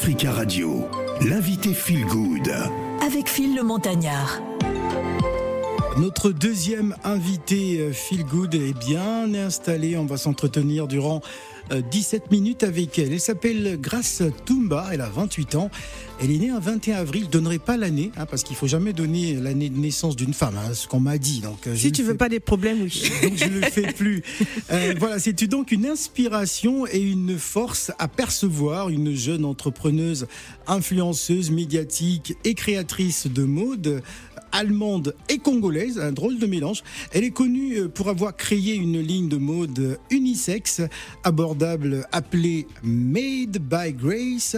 Africa Radio, l'invité Feel Good. Avec Phil le Montagnard. Notre deuxième invité Feel Good est bien installé. On va s'entretenir durant 17 euh, minutes avec elle. Elle s'appelle Grace Tumba, elle a 28 ans. Elle est née un 21 avril. Je donnerai pas l'année, hein, parce qu'il faut jamais donner l'année de naissance d'une femme, hein, ce qu'on m'a dit. Donc, euh, si tu veux pas des problèmes, oui. donc je le fais plus. Euh, voilà, c'est donc une inspiration et une force à percevoir une jeune entrepreneuse, influenceuse, médiatique et créatrice de mode allemande et congolaise, un drôle de mélange. Elle est connue euh, pour avoir créé une ligne de mode unisexe appelée Made by Grace.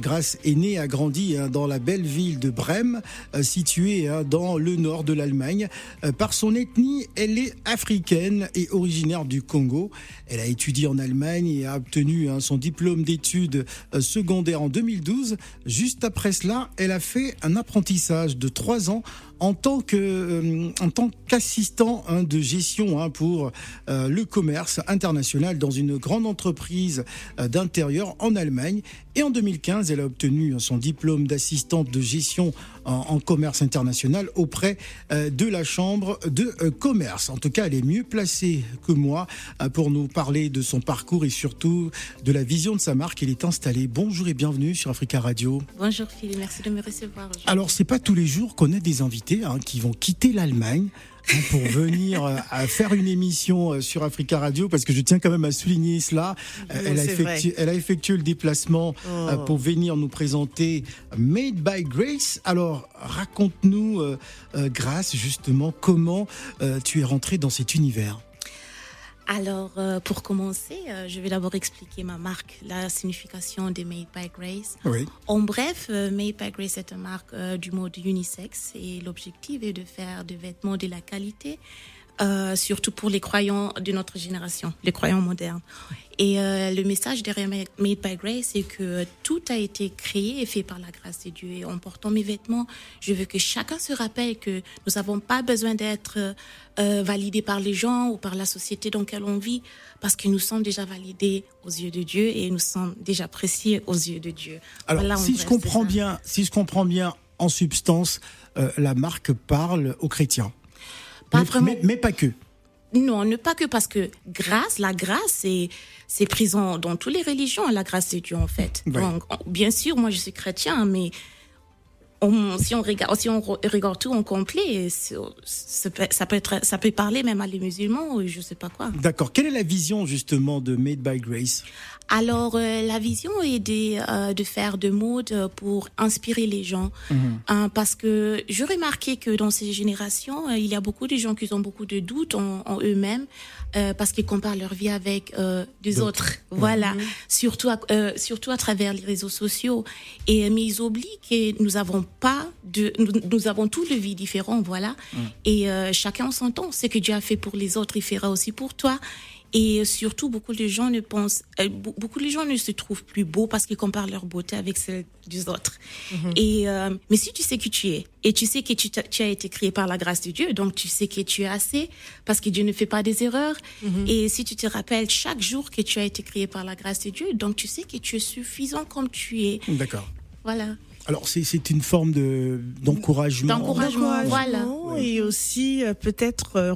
Grace est née, a grandi hein, dans la belle ville de Brême, euh, située hein, dans le nord de l'Allemagne. Euh, par son ethnie, elle est africaine et originaire du Congo. Elle a étudié en Allemagne et a obtenu hein, son diplôme d'études secondaires en 2012. Juste après cela, elle a fait un apprentissage de trois ans en tant que euh, en tant qu'assistant hein, de gestion hein, pour euh, le commerce international dans une grande entreprise euh, d'intérieur en Allemagne. Et en 2015, elle a obtenu son diplôme d'assistante de gestion en, commerce international auprès de la Chambre de commerce. En tout cas, elle est mieux placée que moi pour nous parler de son parcours et surtout de la vision de sa marque. Elle est installée. Bonjour et bienvenue sur Africa Radio. Bonjour Philippe, merci de me recevoir. Alors, c'est pas tous les jours qu'on a des invités Hein, qui vont quitter l'Allemagne hein, pour venir euh, à faire une émission euh, sur Africa Radio parce que je tiens quand même à souligner cela. elle, a effectué, elle, a effectué, le déplacement euh, oh. pour venir nous présenter Made by Grace. Alors raconte-nous, Grace, justement, comment tu es rentrée dans cet univers. Alors, euh, pour commencer, euh, je vais d'abord expliquer ma marque, la signification de Made by Grace. Oui. En bref, euh, Made by Grace est une marque du mode unisexe et l'objectif est de faire des vêtements de la qualité euh, surtout pour les croyants de notre génération, les croyants modernes. Et euh, le message derrière Made by Grace, c'est que tout a été créé et fait par la grâce de Dieu. Et en portant mes vêtements, je veux que chacun se rappelle que nous n'avons pas besoin d'être euh, validés par les gens ou par la société dans laquelle on vit, parce que nous sommes déjà validés aux yeux de Dieu et nous sommes déjà appréciés aux yeux de Dieu. Alors, si je comprends bien, si je comprends bien, en substance, la marque parle aux chrétiens mais, pas que. Non, ne pas que parce que grâce, la grâce, c'est c'est présent dans toutes les religions, la grâce de Dieu en fait. Donc, bien sûr, moi je suis chrétien, mais si on regarde, si on regarde tout en complet, ça peut être, ça peut parler même à les musulmans ou je sais pas quoi. D'accord. Quelle est la vision justement de Made by Grace? Alors, euh, la vision est de, euh, de faire de mode pour inspirer les gens. Mhm. Hein, parce que je remarquais que dans ces générations, euh, il y a beaucoup de gens qui ont beaucoup de doutes en, en eux-mêmes parce qu'ils comparent leur vie avec des autres. Voilà. Mhm. Surtout, à, surtout à travers les réseaux sociaux. Et, mais ils oublient que nous avons pas de, nous, avons tous de vies différents. Voilà. Mhm. Et chacun son temps. Ce que Dieu a fait pour les autres, il fera aussi pour toi. Et surtout, beaucoup de gens ne pensent, euh, beaucoup de gens ne se trouvent plus beaux parce qu'ils comparent leur beauté avec celle des autres. Mhm. Et euh, mais si tu sais qui tu es et tu sais que tu, tu, as été créé par la grâce de Dieu, donc tu sais que tu es assez parce que Dieu ne fait pas des erreurs. Mhm. Et si tu te rappelles chaque jour que tu as été créé par la grâce de Dieu, donc tu sais que tu es suffisant comme tu es. D'accord. Voilà. Alors c'est une forme de d'encouragement. D'encouragement, voilà. Et aussi euh, peut-être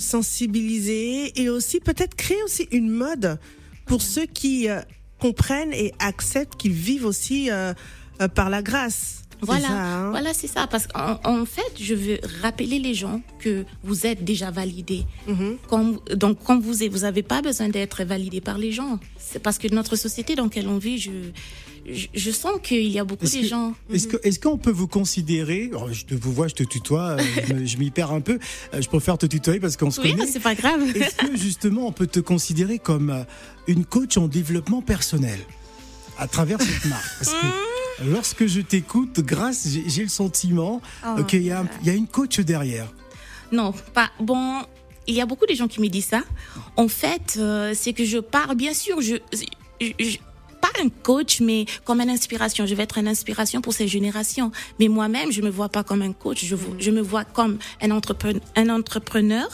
sensibiliser et aussi peut-être créer aussi une mode pour ceux qui euh, comprennent et acceptent qu'ils vivent aussi euh, euh, par la grâce. Voilà, hein. voilà, c'est ça. Parce qu'en fait, je veux rappeler les gens que vous êtes déjà validés. Mm-hmm. donc, quand vous êtes, vous n'avez pas besoin d'être validé par les gens. C'est parce que notre société dans laquelle on vit, je, je, sens qu'il y a beaucoup de gens. Est-ce que est-ce qu'on peut vous considérer oh, Je te vous vois, je te tutoie, euh, je, m'y perds un peu. Euh, je préfère te tutoyer parce qu'on se oui, connaît. c'est pas grave. Est-ce que justement on peut te considérer comme euh, une coach en développement personnel à travers cette marque? Parce que hmm. Lorsque je t'écoute, grâce, j'ai le sentiment oh, qu'il y, a, il y a une coach derrière. Non, pas bon. Il y a beaucoup de gens qui me disent ça. En fait, c'est que je parle, bien sûr, je, je pas un coach, mais comme une inspiration. Je vais être une inspiration pour ces générations. Mais moi-même, je me vois pas comme un coach. Je, je me vois comme un entrepreneur, un entrepreneur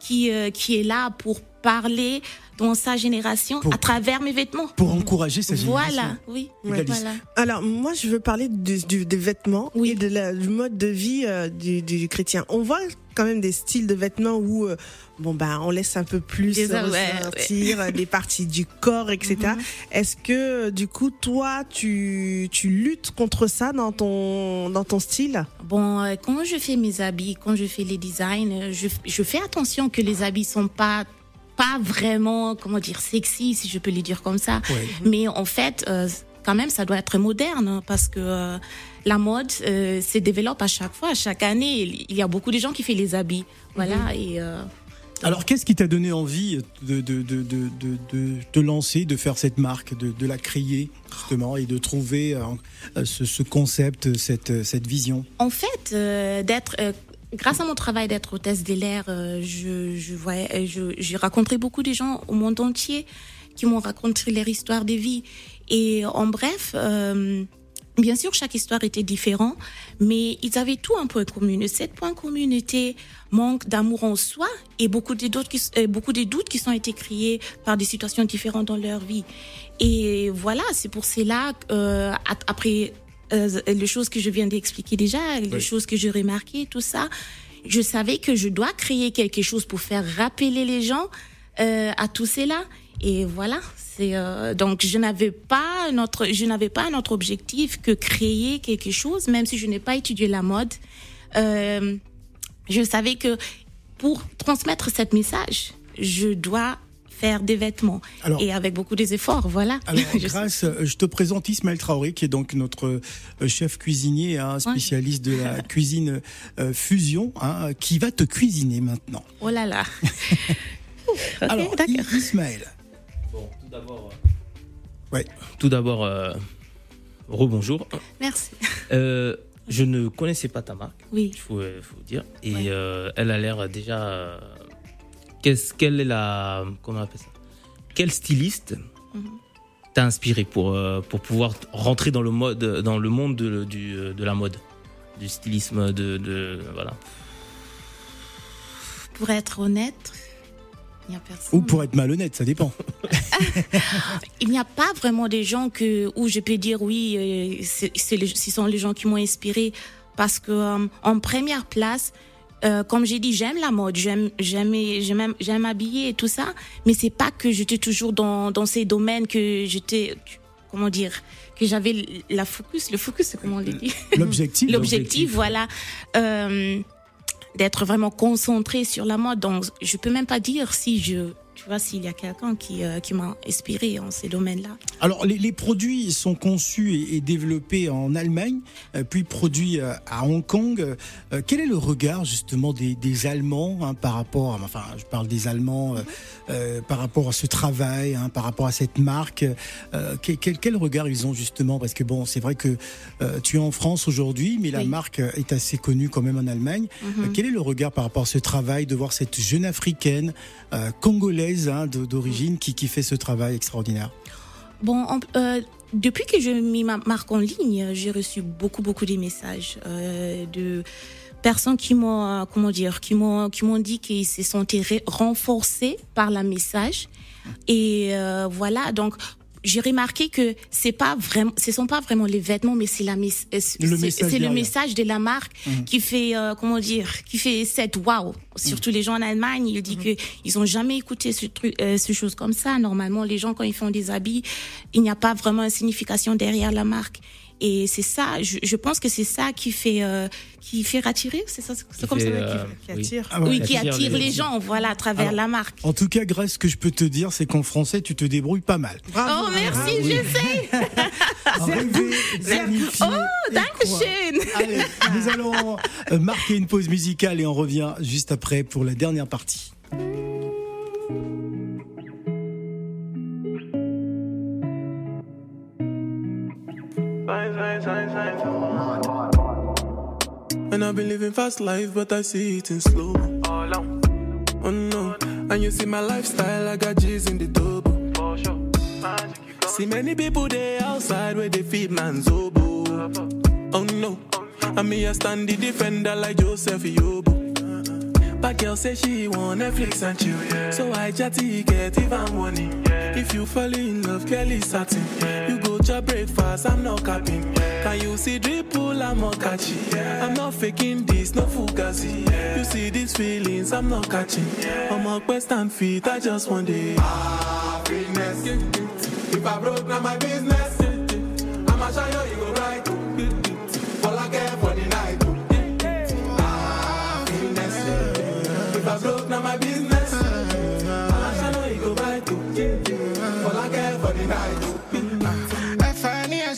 qui, euh, qui est là pour parler dans sa génération Pour- à travers mes vêtements. Pour encourager sa génération. Voilà, oui. Ouais. Voilà. Alors moi, je veux parler du, du- des vêtements Oui. et de la, du mode de vie euh, du, du chrétien. On voit quand même des styles de vêtements où euh, bon bah on laisse un peu plus Des- ouais, ressortir euh, des parties du corps, etc. Mhm. Est-ce que euh, du coup toi tu tu luttes contre ça dans ton dans ton style? Bon, euh, quand je fais mes habits, quand je fais les designs, je, je fais attention que les habits sont pas pas vraiment, comment dire, sexy, si je peux les dire comme ça. Ouais. Mais en fait, euh, quand même, ça doit être moderne hein, parce que euh, la mode euh, se développe à chaque fois, chaque année. Il y a beaucoup de gens qui font les habits, voilà. Et euh, Alors, qu'est-ce qui t'a donné envie de, de, de, de, te lancer, de faire cette marque, de, la créer, justement, et de trouver euh, ce, ce concept, cette, cette vision? En fait, euh, d'être, euh, grâce à mon travail d'être hôtesse de l'air, je, je voyais, je, j'ai rencontré beaucoup de gens au monde entier qui m'ont raconté leur histoire de vie. Et en bref, euh, bien sûr, chaque histoire était différente, mais ils avaient tout un point commun. Cette point commun était manque d'amour en soi et beaucoup de doutes qui, euh, beaucoup de doutes qui sont été créés par des situations différentes dans leur vie. Et voilà, c'est pour cela euh, ap- après euh, les choses que je viens d'expliquer déjà, les Oui. choses que j'ai remarquées, tout ça, je savais que je dois créer quelque chose pour faire rappeler les gens euh, à tout cela. Et voilà, c'est euh, donc je n'avais pas notre, je n'avais pas un autre objectif que créer quelque chose, même si je n'ai pas étudié la mode. Euh, je savais que pour transmettre cette message, je dois faire des vêtements Alors- et avec beaucoup des efforts, voilà. Alors, grâce, euh, je te présente Ismaël Traoré, qui est donc notre euh, chef cuisinier, hein, spécialiste de la cuisine euh, fusion, hein, qui va te cuisiner maintenant. Oh là là. Ok, Alors, Ismaël, tout d'abord. Ouais. Tout d'abord, euh, rebonjour. Merci. Euh, je ne connaissais pas ta marque, Oui. il faut, euh, faut dire. Et Ouais. euh, elle a l'air déjà. euh, qu'est-ce quelle est la. Comment on appelle ça? Quel styliste Mhm. t'a inspiré pour, euh, pour pouvoir rentrer dans le, mode, dans le monde de, du, de la mode? Du stylisme, de. de voilà. Pour être honnête, il n'y a personne. ou pour être malhonnête, ça dépend. Il n'y a pas vraiment des gens que où je peux dire oui, euh, c'est c'est les- ce sont les gens qui m'ont inspiré parce que euh, en première place, euh, comme j'ai dit, j'aime la mode, j'aime j'aime j'aime j'aime m'habiller et tout ça, mais c'est pas que j'étais toujours dans dans ces domaines que j'étais comment dire que j'avais la focus, le focus c'est comment on le dit. L'objectif. L'objectif, voilà, euh, d'être vraiment concentré sur la mode. Donc, je peux même pas dire si je, tu vois, s'il y a quelqu'un qui, euh, qui m'a inspiré en ces domaines-là. Alors, les, les produits sont conçus et, et développés en Allemagne, euh, puis produits euh, à Hong Kong. Quel est le regard justement des, des Allemands hein, par rapport, à, enfin, je parle des Allemands par rapport à ce travail, hein, par rapport à cette marque quel, quel, quel regard ils ont justement? Parce que bon, c'est vrai que tu es en France aujourd'hui, mais la Oui. marque est assez connue quand même en Allemagne. Mhm. Quel est le regard par rapport à ce travail de voir cette jeune africaine euh, hein, d'origine qui, qui fait ce travail extraordinaire Bon, euh, depuis que je mis ma marque en ligne, j'ai reçu beaucoup, beaucoup de messages euh, de personnes qui m'ont, comment dire, qui m'ont, qui m'ont dit qu'ils se ré- renforcés par la message. Et euh, voilà, donc j'ai remarqué que c'est pas vraiment, ce sont pas vraiment les vêtements, mais c'est la euh, c'est- Le message c'est le derrière. message de la marque Mhm. qui fait, euh, comment dire, qui fait cette wow. Surtout les gens en Allemagne, ils disent que ils ont jamais écouté ce truc, euh, ce chose comme ça. Normalement, les gens quand ils font des habits, il n'y a pas vraiment une signification derrière la marque. Et c'est ça, je, je pense que c'est ça qui fait, euh, qui fait attirer, c'est ça, c'est Qui comme ça. fait, qui- euh, qui oui. attire Ah ouais. oui, qui attire attire les les gens, voilà, à travers Alors, la marque. En tout cas, Grâce, ce que je peux te dire, c'est qu'en français, tu te débrouilles pas mal. Oh, merci, oui. je sais. Rêver, planifier Oh. Allez, nous allons euh, marquer une pause musicale et on revient juste après pour la dernière partie. And I've been living fast life, but I see it in slow. Oh no, and you see my lifestyle, I got G's in the double. See many people there outside where they feed man's oboe. Oh no, and me I stand the defender like Joseph Yobo. But girl say she want Netflix and chill. So I chatty get even money. If you fall in love, Kelly satin. You go to breakfast, I'm not capping. Can you see dripple, I'm not catching. I'm not faking this, no fugazi. You see these feelings, I'm not catching. I'm a quest and feet, I just want it. Happiness. If I broke, now my business. I'ma show you, you go right. All I care for the night. Happiness. If I broke, now my business. I'ma show you, you go right. All I care for the night.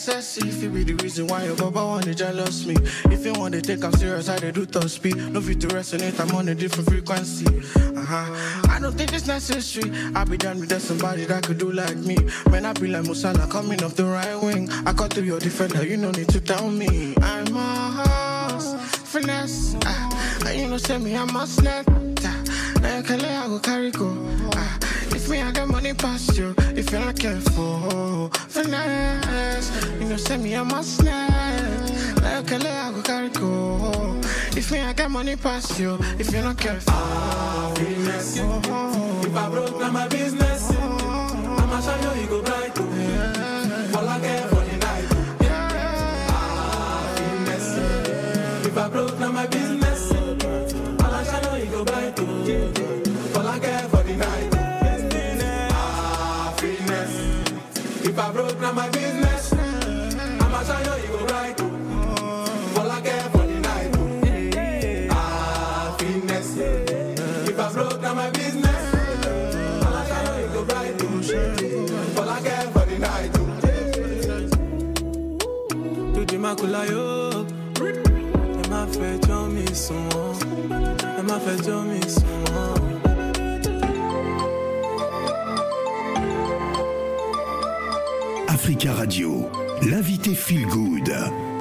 F-I-N-E-S-S-E If it be the reason why your baba wanna jealous me. If you want to take I'm serious, I they do top speed. No fit to resonate, I'm on a different frequency. Uh-huh. I don't think it's necessary. I be done with that somebody that could do like me. When I be like Musala coming off the right wing. I cut through your defender, you no need to tell me. I'm a horse, finesse. Uh, you know say me, I'm a snap Now you I go carry go. Uh, If me, I got money past you If you're not careful, finesse You know send me, a snap Now you I go carry go If me, I got money past you If you're not careful ah, Happiness. If I broke, now my business. I'ma show you, you go bright. All I care for the night. Ah, Happiness. If I broke, now my business. I broke, now my business. I'ma shine your ego right. Fall like for the night. Ah, fitness. If I broke, now my business. I'ma shine your ego right. Fall like for the night. Tu dis ma yo. Elle m'a fait dormir son. Elle m'a fait dormir son. Radio, l'invité Feel Good.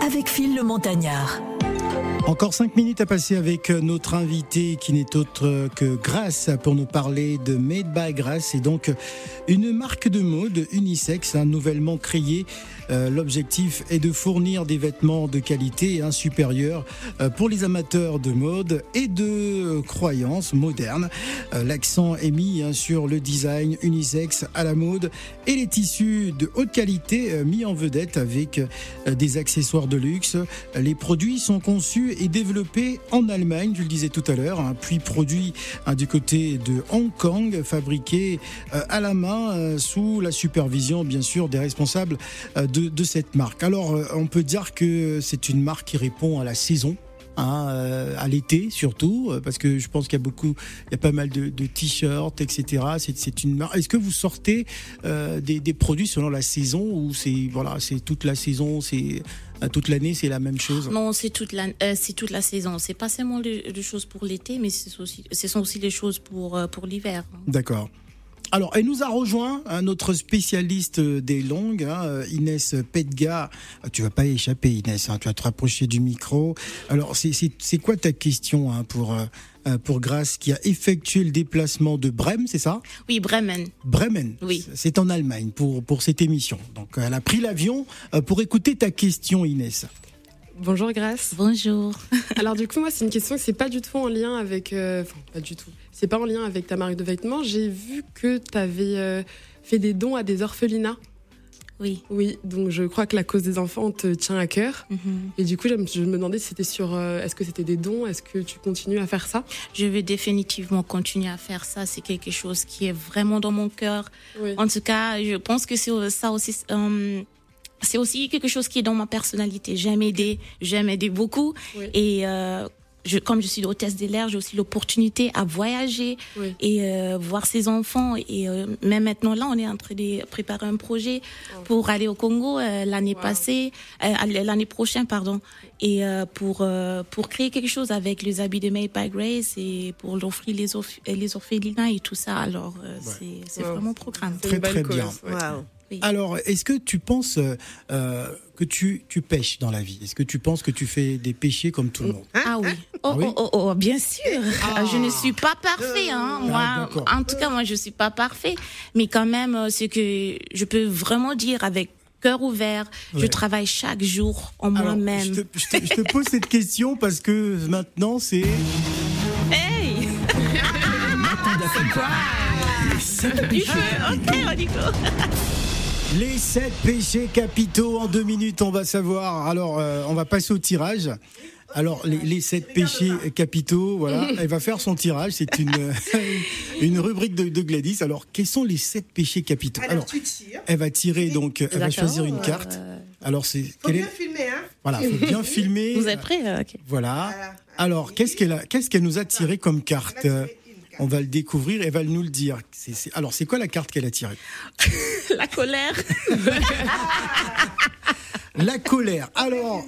Avec Phil le Montagnard. Encore cinq minutes à passer avec notre invité qui n'est autre que Grace pour nous parler de Made by Grace et donc une marque de mode unisexe hein, nouvellement créée. Euh, L'objectif est de fournir des vêtements de qualité hein, supérieure euh, pour les amateurs de mode et de croyances modernes. Euh, L'accent est mis hein, sur le design unisexe à la mode et les tissus de haute qualité euh, mis en vedette avec euh, des accessoires de luxe. Les produits sont conçus et développés en Allemagne, je le disais tout à l'heure, hein, puis produits hein, du côté de Hong Kong, fabriqués euh, à la main euh, sous la supervision bien sûr des responsables euh, de, cette marque. Alors on peut dire que c'est une marque qui répond à la saison. Hein, euh, à l'été surtout, euh, parce que je pense qu'il y a beaucoup, il y a pas mal de, de t-shirts, etc. C'est, c'est une. Est-ce que vous sortez euh, des, des produits selon la saison ou c'est voilà, c'est toute la saison, c'est toute l'année, c'est la même chose? Non, c'est toute la, euh, c'est toute la saison. C'est pas seulement des des choses pour l'été, mais c'est aussi, ce sont aussi des choses pour, pour l'hiver. D'accord. Alors, elle nous a rejoint, hein, notre spécialiste des langues, hein, euh, Inès Pedga. Euh, Tu vas pas y échapper, Inès. hein, tu vas te rapprocher du micro. Alors, c'est- quoi ta question hein, pour euh, euh, pour Grace qui a effectué le déplacement de Brême, c'est ça? Oui, Bremen. Bremen. Oui. C'est en Allemagne pour pour cette émission. Donc, elle a pris l'avion pour écouter ta question, Inès. Bonjour Grace. Bonjour. Alors du coup moi c'est une question que c'est pas du tout en lien avec, euh, enfin pas du tout, c'est pas en lien avec ta marque de vêtements. J'ai vu que tu avais fait des dons à des orphelinats. Oui. Oui, donc je crois que la cause des enfants te tient à cœur. Mhm. Et du coup je me, je me demandais si c'était sur, euh, est-ce que c'était des dons, est-ce que tu continues à faire ça? Je vais définitivement continuer à faire ça. C'est quelque chose qui est vraiment dans mon cœur. Oui. En tout cas, je pense que c'est ça aussi. euh, c'est aussi quelque chose qui est dans ma personnalité. J'aime aider, j'aime aider beaucoup. Oui. Et euh, je, comme je suis hôtesse de l'air, j'ai aussi l'opportunité à voyager Oui. et euh, voir ses enfants. Et euh, même maintenant, là, on est en train de préparer un projet pour aller au Congo euh, l'année Wow. passée, euh, l'année prochaine, pardon, et euh, pour euh, pour créer quelque chose avec les habits de Made by Grace et pour l'offrir les orph- les orphelinats et tout ça. Alors, euh, c'est c'est Wow. vraiment un programme. C'est Très, très bien. ouais. Alors, est-ce que tu penses euh, euh, que tu, tu pêches dans la vie? Est-ce que tu penses que tu fais des péchés comme tout le monde? Ah oui. Oh, oui? Oh, oh, oh, bien sûr. Je ne suis pas parfait. Hein. Ah, Moi, en tout cas, moi, je suis pas parfait. Mais quand même, euh, ce que je peux vraiment dire avec cœur ouvert, je travaille chaque jour en moi-même. Je te, je te- je te pose cette question parce que maintenant c'est Hey c'est quoi? Les sept Du péchés feu, ok, on y go. Les sept péchés capitaux en deux minutes, on va savoir. Alors, euh, on va passer au tirage. Alors, les, les sept péchés capitaux, voilà, elle va faire son tirage. C'est une, une rubrique de, de Gladys. Alors, quels sont les sept péchés capitaux? Alors, tu tires. elle va tirer, donc, elle va choisir une euh, carte. Alors, c'est. Faut quelle bien est- filmer, hein. Voilà, faut bien filmer. Vous êtes prêts Euh, Ok. Voilà. Voilà. Alors, qu'est-ce qu'elle a, qu'est-ce qu'elle nous a tiré comme carte? On va le découvrir. Elle va nous le dire. Alors, c'est quoi la carte qu'elle a tirée? La colère. La colère. Alors,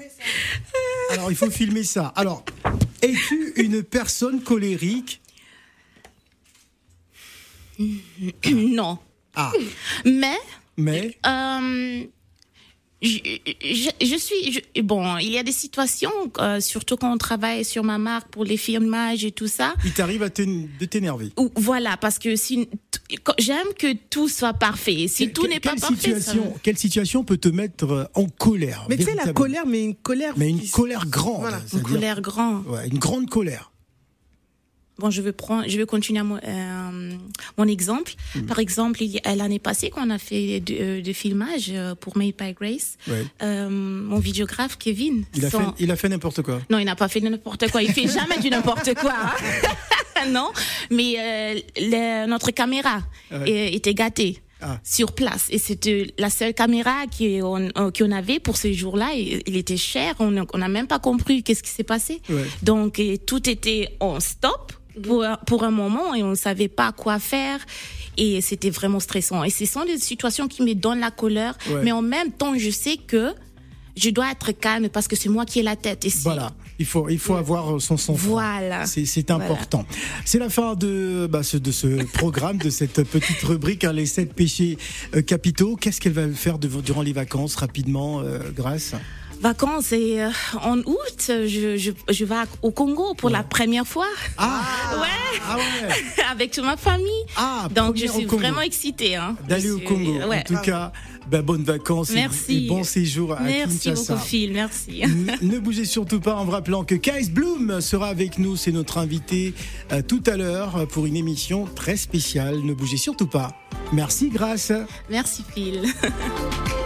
alors il faut filmer ça. Alors, es-tu une personne colérique? Non. Ah, Mais mais? Euh, je, je- je suis je- bon. Il y a des situations, euh, surtout quand on travaille sur ma marque pour les filmages et tout ça. il t'arrive à te- de t'énerver. Voilà, parce que si j'aime que tout soit parfait. Si Que- tout n'est pas parfait, ça situation, quelle situation peut te mettre euh, en colère Mais tu sais, la colère, mais une colère. Mais une colère grande. Voilà. une colère grande. Ouais, une grande colère. Bon, je vais prendre, je vais continuer à mon, euh, mon exemple. Mm. Par exemple, l'année passée, quand on a fait de, euh, filmage euh, pour Made by Grace, Ouais. euh, mon vidéographe Kevin, Il a son- fait, il a fait n'importe quoi. Non, il n'a pas fait n'importe quoi. Il fait jamais du n'importe quoi. hein. non, mais euh, le- notre caméra Ouais. était gâtée. Ah. Sur place et c'était la seule caméra qu'on euh, qu'on avait pour ce jour-là. Il, était cher, on n'a on même pas compris qu'est-ce qui s'est passé. Ouais. Donc tout était en stop pour, pour un moment et on ne savait pas quoi faire. Et c'était vraiment stressant. Et ce sont des situations qui me donnent la colère, Ouais. mais en même temps, je sais que je dois être calme parce que c'est moi qui ai la tête. Voilà. Il faut, il faut avoir son sang. Voilà. C'est Voilà. important. C'est la fin de, bah, ce, de ce programme, de cette petite rubrique, hein, les sept péchés euh, capitaux. Qu'est-ce qu'elle va faire de, durant les vacances, rapidement, euh, Grâce vacances et euh, en août, je, je, je vais au Congo pour la première fois Ah Ouais. Ah ouais avec ma famille. Ah, Donc je première au suis vraiment excitée. Hein. D'aller Je au Congo. Ouais. En tout cas, bah, bonnes vacances et- Merci. et bon séjour à Merci Kinshasa. beaucoup Phil, merci. Ne bougez surtout pas en vous rappelant que Kais Bloom sera avec nous, c'est notre invité euh, tout à l'heure pour une émission très spéciale. Ne bougez surtout pas. Merci, Grâce. Merci Phil.